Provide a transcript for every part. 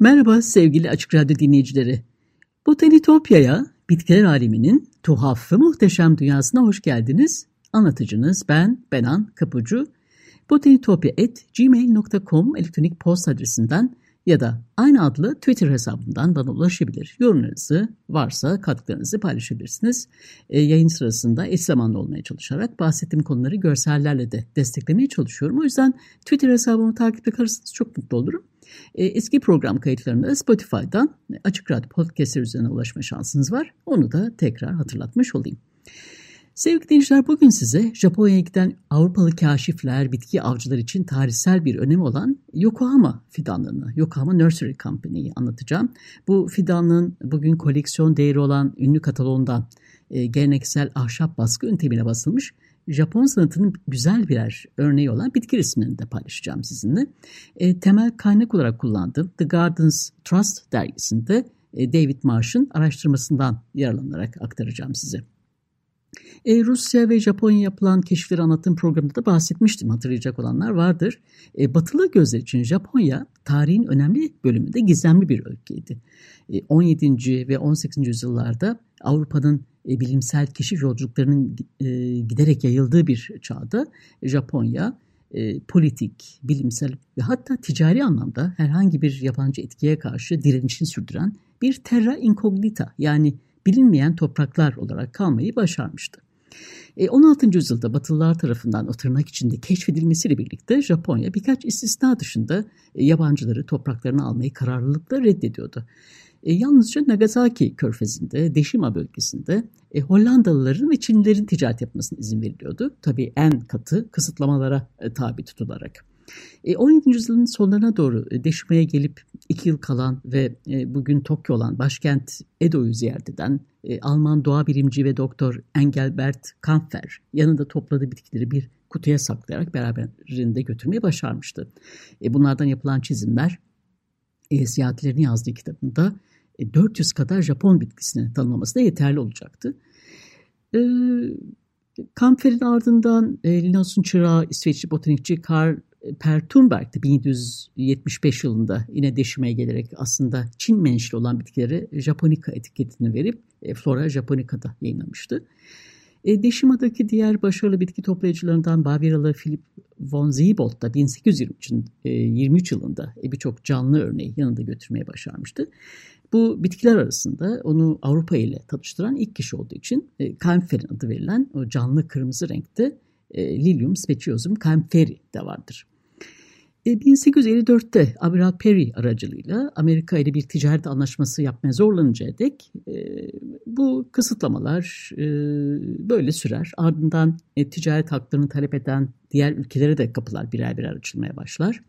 Merhaba sevgili Açık Radyo dinleyicileri. Botanitopya'ya, bitkiler aleminin tuhaf ve muhteşem dünyasına hoş geldiniz. Anlatıcınız ben Benan Kapucu. botanitopya.gmail.com elektronik post adresinden ya da aynı adlı Twitter hesabından bana ulaşabilir. Yorumlarınızı varsa katkılarınızı paylaşabilirsiniz. E, yayın sırasında eş zamanlı olmaya çalışarak bahsettiğim konuları görsellerle de desteklemeye çalışıyorum. O yüzden Twitter hesabımı takipte kalırsanız çok mutlu olurum. E, eski program kayıtlarına Spotify'dan Açık Radyo Podcast'ler üzerine ulaşma şansınız var. Onu da tekrar hatırlatmış olayım. Sevgili dinleyiciler bugün size Japonya'ya giden Avrupalı kaşifler, bitki avcılar için tarihsel bir önemi olan Yokohama fidanlarını, Yokohama Nursery Company'yi anlatacağım. Bu fidanlığın bugün koleksiyon değeri olan ünlü kataloğundan e, geleneksel ahşap baskı yöntemiyle basılmış Japon sanatının güzel birer örneği olan bitki resimlerini de paylaşacağım sizinle. E, temel kaynak olarak kullandığım The Gardens Trust dergisinde e, David Marsh'ın araştırmasından yararlanarak aktaracağım size. E, Rusya ve Japonya yapılan keşifleri anlattığım programda da bahsetmiştim hatırlayacak olanlar vardır. E, batılı gözler için Japonya tarihin önemli bölümünde gizemli bir ülkeydi. E, 17. ve 18. yüzyıllarda Avrupa'nın e, bilimsel keşif yolculuklarının e, giderek yayıldığı bir çağda Japonya e, politik, bilimsel ve hatta ticari anlamda herhangi bir yabancı etkiye karşı direnişini sürdüren bir terra incognita yani bilinmeyen topraklar olarak kalmayı başarmıştı. 16. yüzyılda Batılılar tarafından o tırnak içinde keşfedilmesiyle birlikte Japonya birkaç istisna dışında yabancıları topraklarına almayı kararlılıkla reddediyordu. E, yalnızca Nagasaki körfezinde, Deşima bölgesinde e, Hollandalıların ve Çinlilerin ticaret yapmasına izin veriliyordu. Tabii en katı kısıtlamalara e, tabi tutularak. E, 17. yüzyılın sonlarına doğru e, Deşima'ya gelip iki yıl kalan ve e, bugün Tokyo olan başkent Edo'yu ziyaret eden e, Alman doğa bilimci ve doktor Engelbert Kampfer yanında topladığı bitkileri bir kutuya saklayarak beraberinde götürmeyi başarmıştı. E, bunlardan yapılan çizimler e, seyahatlerini yazdığı kitabında 400 e, kadar Japon bitkisini tanımlaması da yeterli olacaktı. E, Kamfer'in ardından e, Linnaeus'un çırağı İsveçli botanikçi Karl Pertunberg de 1775 yılında yine deşimeye gelerek aslında Çin menşeli olan bitkileri Japonica etiketini verip e, Flora Japonica'da yayınlamıştı. Deşima'daki diğer başarılı bitki toplayıcılarından Bavyeralı Philip von Siebold da 1823 yılında e, birçok canlı örneği yanında götürmeye başarmıştı. Bu bitkiler arasında onu Avrupa ile tanıştıran ilk kişi olduğu için e, Kaempferin adı verilen o canlı kırmızı renkte e, Lilium speciosum kaempferi de vardır. 1854'te Amiral Perry aracılığıyla Amerika ile bir ticaret anlaşması yapmaya zorlanıncaya dek e, bu kısıtlamalar e, böyle sürer. Ardından e, ticaret haklarını talep eden diğer ülkelere de kapılar birer birer açılmaya başlar.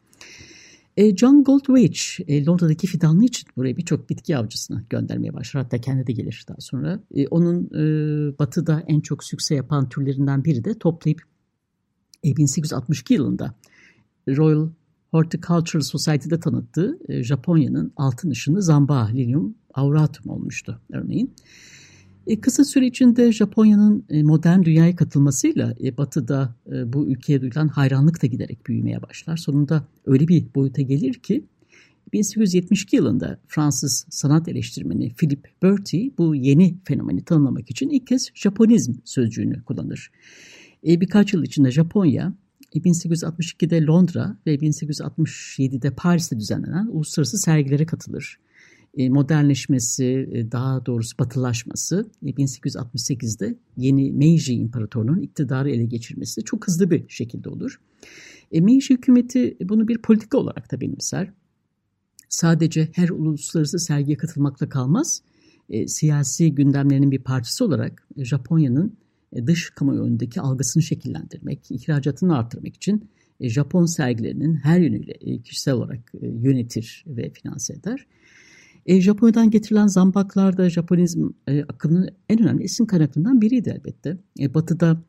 E, John Goldwage e, Londra'daki fidanlığı için buraya birçok bitki avcısını göndermeye başlar. Hatta kendi de gelir daha sonra. E, onun e, batıda en çok sükse yapan türlerinden biri de toplayıp e, 1862 yılında Royal Horticultural Society'de tanıttığı e, Japonya'nın altın ışını Zamba Lilium auratum olmuştu örneğin. E, kısa süre içinde Japonya'nın e, modern dünyaya katılmasıyla e, Batı'da e, bu ülkeye duyulan hayranlık da giderek büyümeye başlar. Sonunda öyle bir boyuta gelir ki 1872 yılında Fransız sanat eleştirmeni Philip Bertie bu yeni fenomeni tanımlamak için ilk kez Japonizm sözcüğünü kullanır. E, birkaç yıl içinde Japonya 1862'de Londra ve 1867'de Paris'te düzenlenen uluslararası sergilere katılır. E, modernleşmesi, e, daha doğrusu batılaşması 1868'de e, yeni Meiji İmparatorluğu'nun iktidarı ele geçirmesi de çok hızlı bir şekilde olur. Meiji hükümeti bunu bir politika olarak da benimser. sadece her uluslararası sergiye katılmakla kalmaz, e, siyasi gündemlerinin bir parçası olarak Japonya'nın e, dış kamuoyu önündeki algısını şekillendirmek, ihracatını artırmak için e, Japon sergilerinin her yönüyle e, kişisel olarak e, yönetir ve finanse eder. E, Japonya'dan getirilen zambaklar da Japonizm e, akımının en önemli esin kaynaklarından biriydi elbette. E, batı'da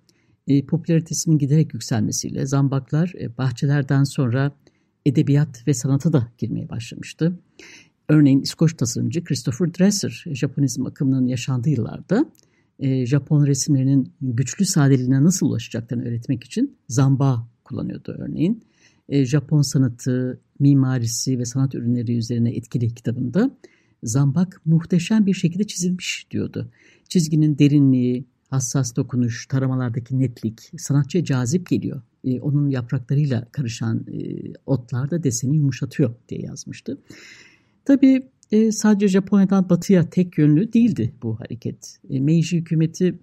e, popülaritesinin giderek yükselmesiyle zambaklar e, bahçelerden sonra edebiyat ve sanata da girmeye başlamıştı. Örneğin İskoç tasarımcı Christopher Dresser, Japonizm akımının yaşandığı yıllarda e, Japon resimlerinin güçlü sadeliğine nasıl ulaşacaklarını öğretmek için zamba kullanıyordu örneğin. E, Japon sanatı, mimarisi ve sanat ürünleri üzerine etkili kitabında zambak muhteşem bir şekilde çizilmiş diyordu. Çizginin derinliği, hassas dokunuş, taramalardaki netlik sanatçıya cazip geliyor. E, onun yapraklarıyla karışan e, otlar da deseni yumuşatıyor diye yazmıştı. Tabii e, sadece Japonya'dan batıya tek yönlü değildi bu hareket. E, Meiji hükümeti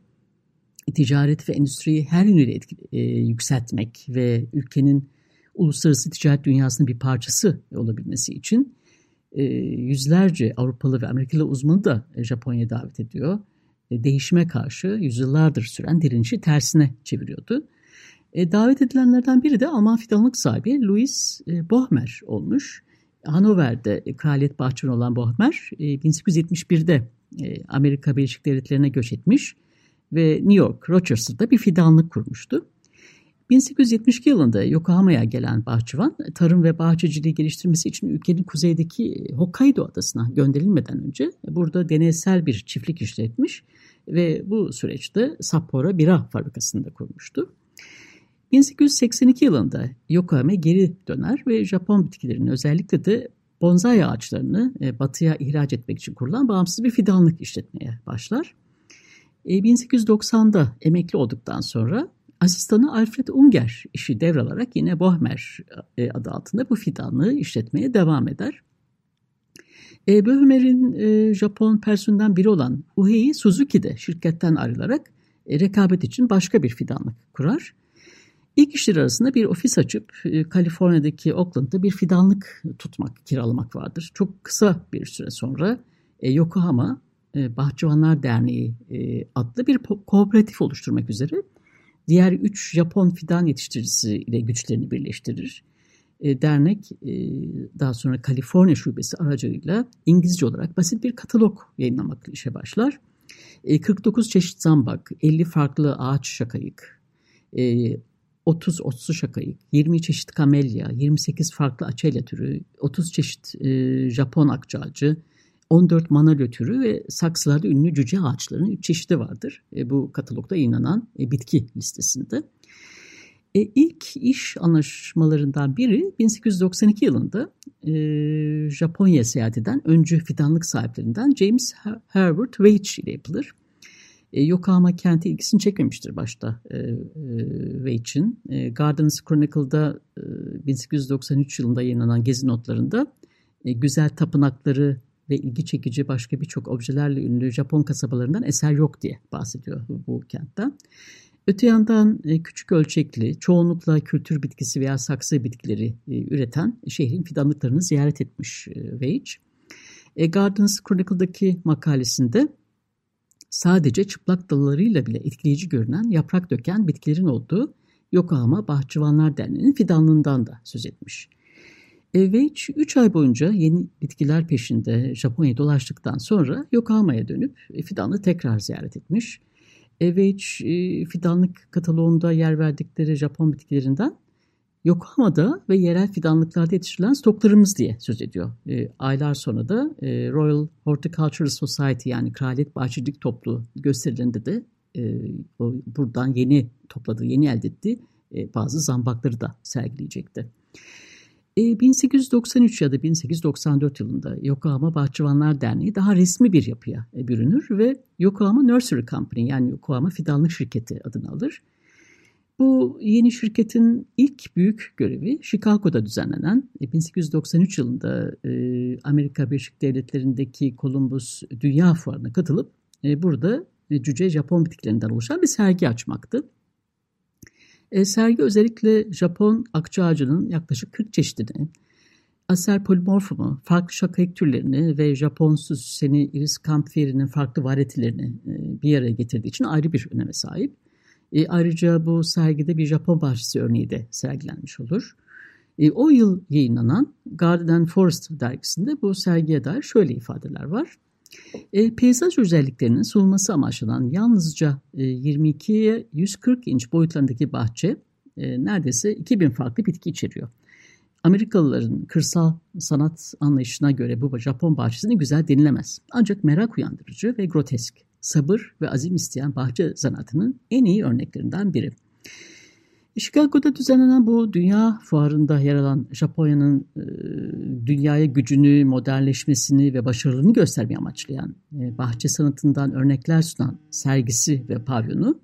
ticaret ve endüstriyi her yönüyle etki, e, yükseltmek ve ülkenin uluslararası ticaret dünyasının bir parçası olabilmesi için e, yüzlerce Avrupalı ve Amerikalı uzmanı da Japonya'ya davet ediyor. E, değişime karşı yüzyıllardır süren direnişi tersine çeviriyordu. E, davet edilenlerden biri de Alman fidanlık sahibi Louis e, Bohmer olmuş. Hanover'de kraliyet bahçıvanı olan Bohmer 1871'de Amerika Birleşik Devletleri'ne göç etmiş ve New York, Rochester'da bir fidanlık kurmuştu. 1872 yılında Yokohama'ya gelen bahçıvan tarım ve bahçeciliği geliştirmesi için ülkenin kuzeydeki Hokkaido adasına gönderilmeden önce burada deneysel bir çiftlik işletmiş ve bu süreçte Sapporo bira fabrikasında kurmuştu. 1882 yılında Yokohama geri döner ve Japon bitkilerinin özellikle de bonsai ağaçlarını e, batıya ihraç etmek için kurulan bağımsız bir fidanlık işletmeye başlar. 1890'da e, emekli olduktan sonra asistanı Alfred Unger işi devralarak yine Bohmer e, adı altında bu fidanlığı işletmeye devam eder. Bohmer'in Japon personelinden biri olan Uhei Suzuki de şirketten ayrılarak rekabet için başka bir fidanlık kurar. İlk işler arasında bir ofis açıp e, Kaliforniya'daki Oakland'da bir fidanlık tutmak, kiralamak vardır. Çok kısa bir süre sonra e, Yokohama e, Bahçıvanlar Derneği adlı bir kooperatif oluşturmak üzere diğer üç Japon fidan yetiştiricisi ile güçlerini birleştirir. Dernek daha sonra Kaliforniya şubesi aracılığıyla İngilizce olarak basit bir katalog yayınlamakla işe başlar. E, 49 çeşit zambak, 50 farklı ağaç şakayık, 30 otsu şakayık, 20 çeşit kamelya, 28 farklı açelya türü, 30 çeşit e, Japon akçağacı, 14 manolya türü ve saksılarda ünlü cüce ağaçlarının 3 çeşidi vardır. E, bu katalogda yayınlanan e, bitki listesinde. E, ilk iş anlaşmalarından biri 1892 yılında e, Japonya seyahat eden öncü fidanlık sahiplerinden James Herbert Veitch ile yapılır. E, Yokohama kenti ilgisini çekmemiştir başta e, e, Veitch'in. E, Gardens Chronicle'da e, 1893 yılında yayınlanan gezi notlarında e, güzel tapınakları ve ilgi çekici başka birçok objelerle ünlü Japon kasabalarından eser yok diye bahsediyor bu kentten. Öte yandan e, küçük ölçekli, çoğunlukla kültür bitkisi veya saksı bitkileri e, üreten şehrin fidanlıklarını ziyaret etmiş e, Veitch. Gardens Chronicle'daki makalesinde sadece çıplak dallarıyla bile etkileyici görünen yaprak döken bitkilerin olduğu Yokohama Bahçıvanlar Derneği'nin fidanlığından da söz etmiş. Veitch 3 ay boyunca yeni bitkiler peşinde Japonya'ya dolaştıktan sonra Yokohama'ya dönüp fidanlığı tekrar ziyaret etmiş. Veitch fidanlık kataloğunda yer verdikleri Japon bitkilerinden Yokohama'da ve yerel fidanlıklarda yetiştirilen stoklarımız diye söz ediyor. E, aylar sonra da e, Royal Horticultural Society yani Kraliyet Bahçecilik Topluluğu gösterilerinde de e, o, buradan yeni topladığı, yeni elde ettiği e, bazı zambakları da sergileyecekti. 1893 e, ya da 1894 yılında Yokohama Bahçıvanlar Derneği daha resmi bir yapıya e, bürünür ve Yokohama Nursery Company yani Yokohama Fidanlık Şirketi adını alır. Bu yeni şirketin ilk büyük görevi Chicago'da düzenlenen 1893 e, yılında Amerika Birleşik Devletleri'ndeki Columbus Dünya Fuarı'na katılıp burada cüce Japon bitkilerinden oluşan bir sergi açmaktı. E, sergi özellikle Japon akça ağacının yaklaşık 40 çeşidini, aser polimorfumu, farklı şakayık türlerini ve Japon süseni iris kampferi'nin farklı varyetelerini e, bir araya getirdiği için ayrı bir öneme sahip. E, ayrıca bu sergide bir Japon bahçesi örneği de sergilenmiş olur. E, o yıl yayınlanan Garden Forest dergisinde bu sergiye dair şöyle ifadeler var. E, peyzaj özelliklerinin sunulması amaçlanan yalnızca e, 22'ye 140 inç boyutlarındaki bahçe e, neredeyse 2000 farklı bitki içeriyor. Amerikalıların kırsal sanat anlayışına göre bu Japon bahçesini güzel denilemez. Ancak merak uyandırıcı ve grotesk, sabır ve azim isteyen bahçe sanatının en iyi örneklerinden biri. Chicago'da düzenlenen bu dünya fuarında yer alan Japonya'nın e, dünyaya gücünü, modernleşmesini ve başarılarını göstermeyi amaçlayan e, bahçe sanatından örnekler sunan sergisi ve pavyonu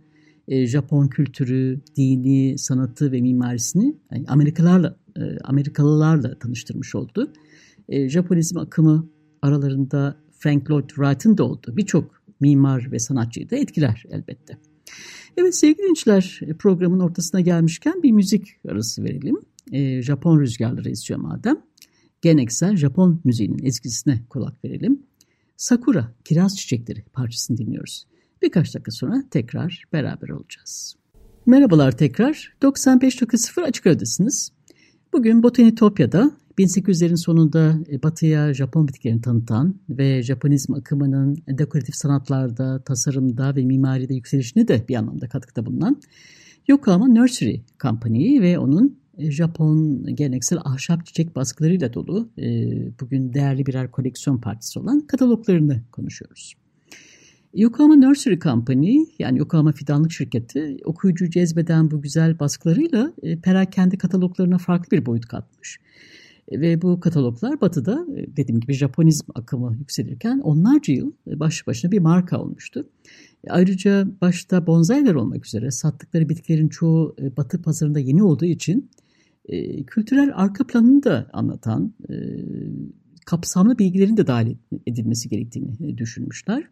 e, Japon kültürü, dini, sanatı ve mimarisini yani Amerikalılarla e, Amerikalılarla tanıştırmış oldu. E, Japonizm akımı aralarında Frank Lloyd Wright'ın da olduğu birçok mimar ve sanatçıyı da etkiler elbette. Evet sevgili dinleyiciler programın ortasına gelmişken bir müzik arası verelim. E, Japon rüzgarları esiyor madem. Geleneksel Japon müziğinin ezgisine kulak verelim. Sakura, Kiraz Çiçekleri parçasını dinliyoruz. Birkaç dakika sonra tekrar beraber olacağız. Merhabalar tekrar. 95.0 Açık Radyo'dasınız. Bugün Botanitopya'da 1800'lerin sonunda e, batıya Japon bitkilerini tanıtan ve Japonizm akımının dekoratif sanatlarda, tasarımda ve mimaride yükselişine de bir anlamda katkıda bulunan Yokohama Nursery Company ve onun e, Japon geleneksel ahşap çiçek baskılarıyla dolu e, bugün değerli birer koleksiyon partisi olan kataloglarını konuşuyoruz. Yokohama Nursery Company yani Yokohama Fidanlık Şirketi okuyucu cezbeden bu güzel baskılarıyla perakende kataloglarına farklı bir boyut katmış. E, ve bu kataloglar batıda e, dediğim gibi Japonizm akımı yükselirken onlarca yıl e, baş başına bir marka olmuştu. Ayrıca başta bonsailer olmak üzere sattıkları bitkilerin çoğu batı pazarında yeni olduğu için kültürel arka planını da anlatan kapsamlı bilgilerin de dahil edilmesi gerektiğini düşünmüşler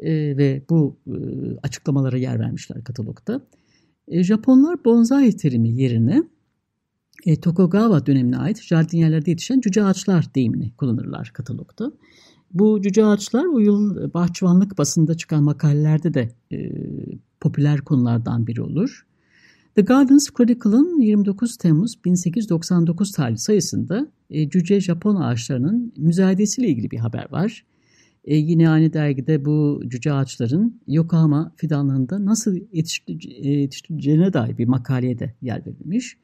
e, ve bu e, açıklamalara yer vermişler katalogda. E, Japonlar bonsai terimi yerine e, Tokugawa dönemine ait jardinyerlerde yetişen cüce ağaçlar deyimini kullanırlar katalogda. Bu cüce ağaçlar o yıl bahçıvanlık basında çıkan makalelerde de e, popüler konulardan biri olur. The Gardens Chronicle'ın 29 Temmuz 1899 tarihli sayısında e, cüce Japon ağaçlarının müzayedesiyle ilgili bir haber var. E, yine aynı dergide bu cüce ağaçların Yokohama fidanlığında nasıl yetiştirileceğine dair bir makaleye de yer verilmiş.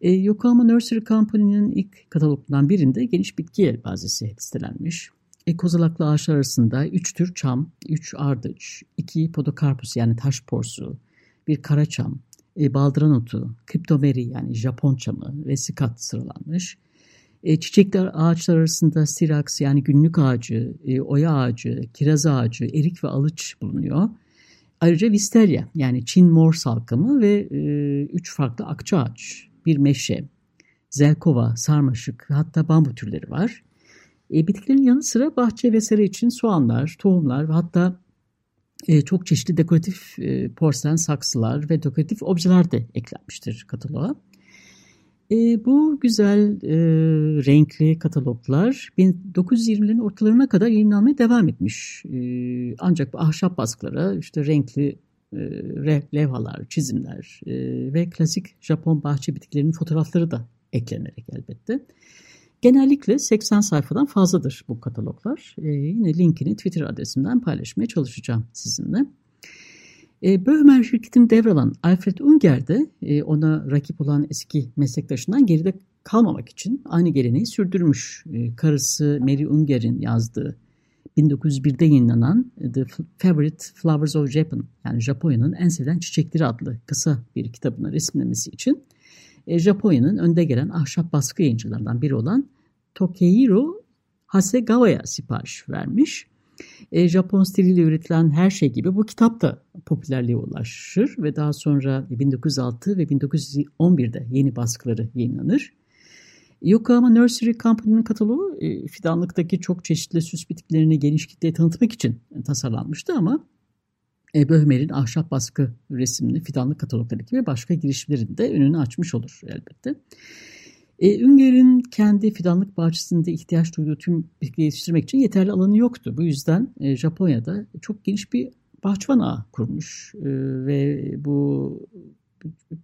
E, Yokohama Nursery Company'nin ilk kataloglarından birinde geniş bitki yelpazesi listelenmiş. E, kozalaklı ağaçlar arasında 3 tür çam, 3 ardıç, 2 podokarpus yani taş porsu, bir karaçam, e, baldıran otu, kriptomeri yani Japon çamı ve sikat sıralanmış. E, çiçekler ağaçlar arasında siraks yani günlük ağacı, e, oya ağacı, kiraz ağacı, erik ve alıç bulunuyor. Ayrıca visteria yani Çin mor salkımı ve e, üç farklı akça ağaç, bir meşe, zelkova, sarmaşık hatta bambu türleri var. E, bitkilerin yanı sıra bahçe ve sera için soğanlar, tohumlar ve hatta e, çok çeşitli dekoratif e, porselen saksılar ve dekoratif objeler de eklenmiştir kataloğa. E, bu güzel e, renkli kataloglar 1920'lerin ortalarına kadar yayınlanmaya devam etmiş. E, ancak bu ahşap baskılara işte renkli e, levhalar, çizimler e, ve klasik Japon bahçe bitkilerinin fotoğrafları da eklenerek elbette. Genellikle 80 sayfadan fazladır bu kataloglar. E, yine linkini Twitter adresimden paylaşmaya çalışacağım sizinle. E, Böhmer şirketini devralan Alfred Unger de e, ona rakip olan eski meslektaşından geride kalmamak için aynı geleneği sürdürmüş. E, karısı Mary Unger'in yazdığı 1901'de yayınlanan The Favorite Flowers of Japan yani Japonya'nın en sevilen çiçekleri adlı kısa bir kitabını resimlemesi için e, Japonya'nın önde gelen ahşap baskı yayıncılarından biri olan Tokehiro Hasegawa'ya sipariş vermiş. E, Japon stiliyle üretilen her şey gibi bu kitap da popülerliğe ulaşır ve daha sonra 1906 ve 1911'de yeni baskıları yayınlanır. Yokohama Nursery Company'nin kataloğu e, fidanlıktaki çok çeşitli süs bitkilerini geniş kitleye tanıtmak için tasarlanmıştı ama e, Böhmer'in ahşap baskı resimli fidanlık katalogları gibi başka girişimlerin de önünü açmış olur elbette. E, Ünger'in kendi fidanlık bahçesinde ihtiyaç duyduğu tüm bitki yetiştirmek için yeterli alanı yoktu. Bu yüzden e, Japonya'da çok geniş bir bahçıvan ağı kurmuş e, ve bu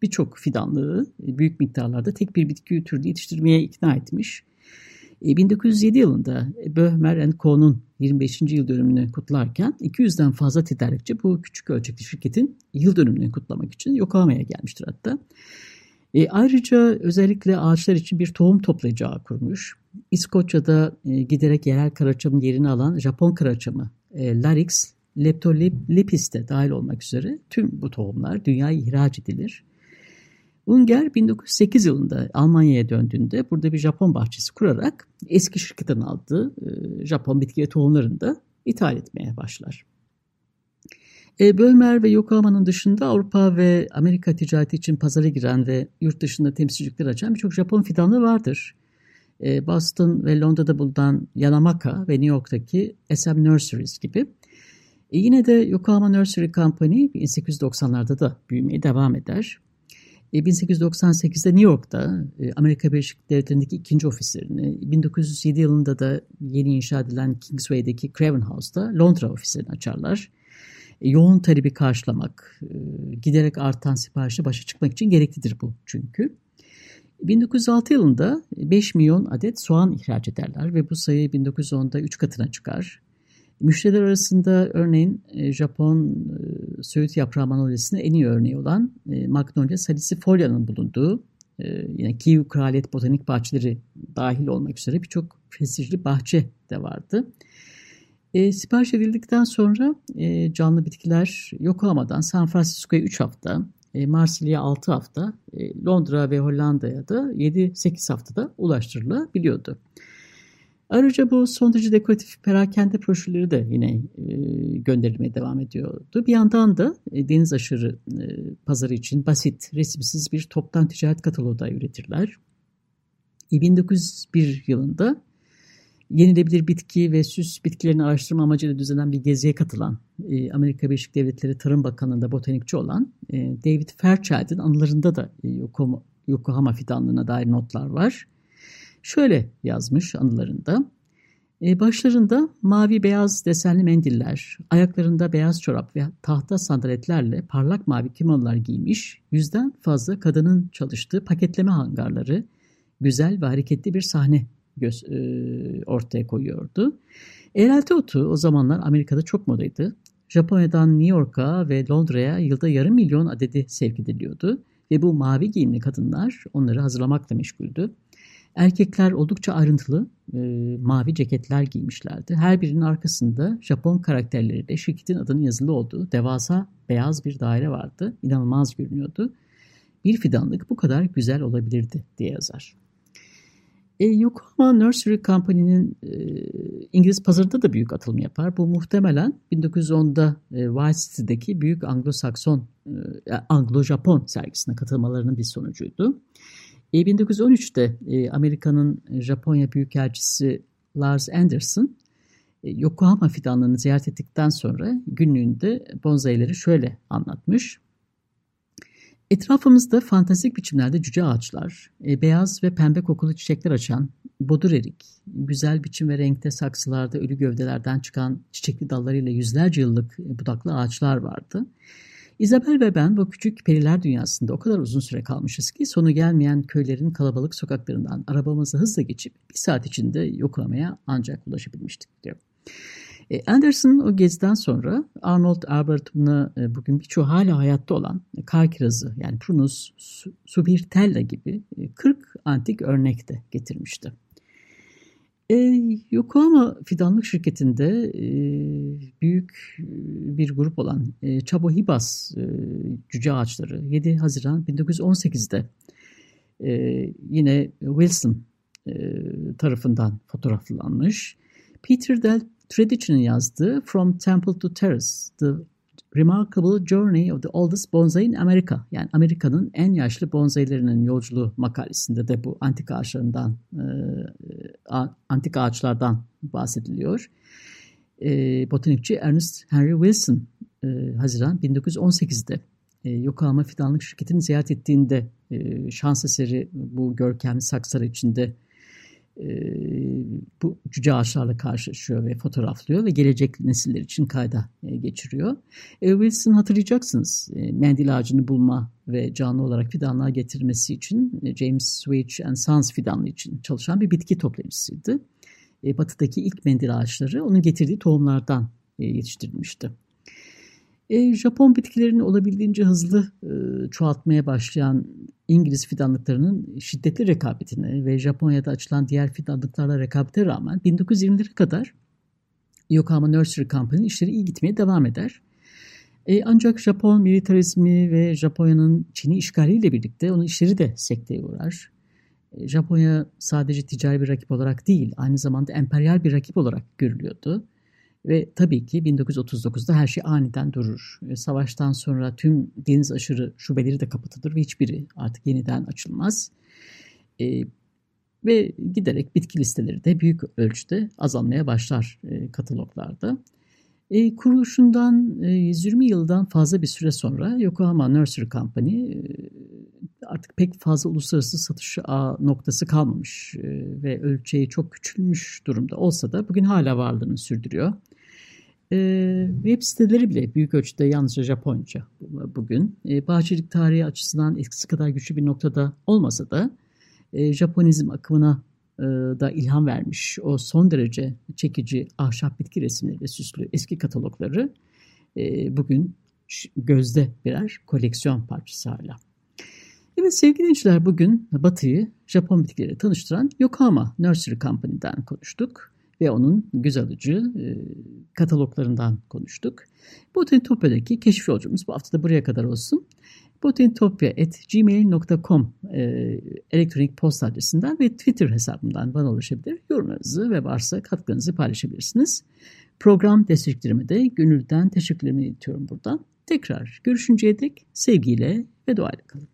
birçok fidanlığı büyük miktarlarda tek bir bitki türünü yetiştirmeye ikna etmiş. 1907 yılında Böhmer Co'nun 25. yıl dönümünü kutlarken 200'den fazla tedarikçi bu küçük ölçekli şirketin yıl dönümünü kutlamak için Yokohama'ya gelmiştir hatta. E, ayrıca özellikle ağaçlar için bir tohum toplayacağı kurmuş. İskoçya'da e, giderek yerel karaçamın yerini alan Japon karaçamı e, Larix Leptolepis de dahil olmak üzere tüm bu tohumlar dünyaya ihraç edilir. Unger 1908 yılında Almanya'ya döndüğünde burada bir Japon bahçesi kurarak eski şirketten aldığı e, Japon bitki ve tohumlarını da ithal etmeye başlar. E, Bölmer ve Yokohama'nın dışında Avrupa ve Amerika ticareti için pazara giren ve yurt dışında temsilcilikler açan birçok Japon fidanlığı vardır. E, Boston ve Londra'da bulunan Yanamaka ve New York'taki SM Nurseries gibi. E, yine de Yokohama Nursery Company 1890'larda da büyümeye devam eder. 1898'de New York'ta e, Amerika Birleşik Devletleri'ndeki ikinci ofislerini, 1907 yılında da yeni inşa edilen Kingsway'deki Craven House'da Londra ofislerini açarlar. E, yoğun talebi karşılamak, e, giderek artan siparişle başa çıkmak için gereklidir bu çünkü. 1906 yılında 5 milyon adet soğan ihraç ederler ve bu sayı 1910'da 3 katına çıkar. Müşteriler arasında örneğin e, Japon e, söğüt yaprağı manolyasının en iyi örneği olan e, Magnolia salicifolia'nın bulunduğu yine Kiev Kraliyet Botanik Bahçeleri dahil olmak üzere birçok prestijli bahçe de vardı. E, sipariş edildikten sonra e, canlı bitkiler Yokohama'dan San Francisco'ya 3 hafta, e, Marsilya'ya 6 hafta, e, Londra ve Hollanda'ya da 7-8 haftada ulaştırılabiliyordu. Ayrıca bu son derece dekoratif perakende broşürleri de yine e, gönderilmeye devam ediyordu. Bir yandan da e, deniz aşırı e, pazarı için basit, resimsiz bir toptan ticaret kataloğu da üretirler. E, 1901 yılında yenilebilir bitki ve süs bitkilerini araştırma amacıyla düzenlenen bir geziye katılan e, Amerika Birleşik Devletleri Tarım Bakanlığı'nda botanikçi olan e, David Fairchild'in anılarında da e, Yokohama fidanlığına dair notlar var. Şöyle yazmış anılarında. E, başlarında mavi beyaz desenli mendiller, ayaklarında beyaz çorap ve tahta sandaletlerle parlak mavi kimonolar giymiş, yüzden fazla kadının çalıştığı paketleme hangarları, güzel ve hareketli bir sahne göz, e, ortaya koyuyordu. Eğrelti otu o zamanlar Amerika'da çok modaydı. Japonya'dan New York'a ve Londra'ya yılda yarım milyon adedi sevk ediliyordu ve bu mavi giyimli kadınlar onları hazırlamakla meşguldü. Erkekler oldukça ayrıntılı e, mavi ceketler giymişlerdi. Her birinin arkasında Japon karakterleriyle şirketin adının yazılı olduğu devasa beyaz bir daire vardı. İnanılmaz görünüyordu. Bir fidanlık bu kadar güzel olabilirdi diye yazar. E, Yokohama Nursery Company'nin e, İngiliz pazarında da büyük atılım yapar. Bu muhtemelen 1910'da e, White City'deki büyük Anglo-Sakson, e, Anglo-Japon sergisine katılmalarının bir sonucuydu. E, 1913'te e, Amerika'nın Japonya Büyükelçisi Lars Anderson e, Yokohama fidanlarını ziyaret ettikten sonra günlüğünde bonsaileri şöyle anlatmış. Etrafımızda fantastik biçimlerde cüce ağaçlar, e, beyaz ve pembe kokulu çiçekler açan bodur erik, güzel biçim ve renkte saksılarda ölü gövdelerden çıkan çiçekli dallarıyla yüzlerce yıllık budaklı ağaçlar vardı. Isabel ve ben bu küçük periler dünyasında o kadar uzun süre kalmışız ki sonu gelmeyen köylerin kalabalık sokaklarından arabamızı hızla geçip bir saat içinde yoklamaya ancak ulaşabilmiştik diyor. E, Anderson o geziden sonra Arnold Arboretum'una e, bugün birçoğu hala hayatta olan kar kirazı yani Prunus subirtella gibi 40 e, antik örnek de getirmişti. E, Yokohama Fidanlık Şirketi'nde e, büyük bir grup olan e, Chabo Hibas e, cüce ağaçları 7 Haziran 1918'de e, yine Wilson e, tarafından fotoğraflanmış. Peter Del Tradition'ın yazdığı From Temple to Terrace, The Remarkable Journey of the Oldest Bonsai in America. Yani Amerika'nın en yaşlı bonsailerinin yolculuğu makalesinde de bu antik ağaçlarından, e, antik ağaçlardan bahsediliyor. E, botanikçi Ernest Henry Wilson e, Haziran 1918'de e, Yokohama Fidanlık Şirketi'ni ziyaret ettiğinde e, şans eseri bu görkemli saksılar içinde bu cüce ağaçlarla karşılaşıyor ve fotoğraflıyor ve gelecek nesiller için kayda geçiriyor. E, Wilson hatırlayacaksınız mendil ağacını bulma ve canlı olarak fidanlığa getirmesi için James Switch and Sons fidanlığı için çalışan bir bitki toplayıcısıydı. E, batıdaki ilk mendil ağaçları onun getirdiği tohumlardan e, yetiştirilmişti. E, Japon bitkilerini olabildiğince hızlı e, çoğaltmaya başlayan İngiliz fidanlıklarının şiddetli rekabetine ve Japonya'da açılan diğer fidanlıklarla rekabete rağmen 1920'lere kadar Yokohama Nursery Company'nin işleri iyi gitmeye devam eder. E, ancak Japon militarizmi ve Japonya'nın Çin'i işgaliyle birlikte onun işleri de sekteye uğrar. E, Japonya sadece ticari bir rakip olarak değil, aynı zamanda emperyal bir rakip olarak görülüyordu. Ve tabii ki 1939'da her şey aniden durur. E, savaştan sonra tüm deniz aşırı şubeleri de kapatılır ve hiçbiri artık yeniden açılmaz. E, ve giderek bitki listeleri de büyük ölçüde azalmaya başlar e, kataloglarda. E, kuruluşundan e, 120 yıldan fazla bir süre sonra Yokohama Nursery Company e, artık pek fazla uluslararası satış noktası kalmamış e, ve ölçeği çok küçülmüş durumda olsa da bugün hala varlığını sürdürüyor. E, web siteleri bile büyük ölçüde yalnızca Japonca bugün. E, bahçelik tarihi açısından eskisi kadar güçlü bir noktada olmasa da e, Japonizm akımına e, da ilham vermiş o son derece çekici ahşap bitki resimleri süslü eski katalogları e, bugün gözde birer koleksiyon parçası hala. Evet sevgili dinleyiciler bugün Batı'yı Japon bitkileri tanıştıran Yokohama Nursery Company'den konuştuk ve onun göz alıcı e, kataloglarından konuştuk. Botanitopya'daki keşif yolcumuz bu hafta da buraya kadar olsun. botanitopya.gmail.com e, elektronik posta adresinden ve Twitter hesabımdan bana ulaşabilir. Yorumlarınızı ve varsa katkılarınızı paylaşabilirsiniz. Program desteklerime de gönülden teşekkürlerimi iletiyorum buradan. Tekrar görüşünceye dek sevgiyle ve duayla kalın.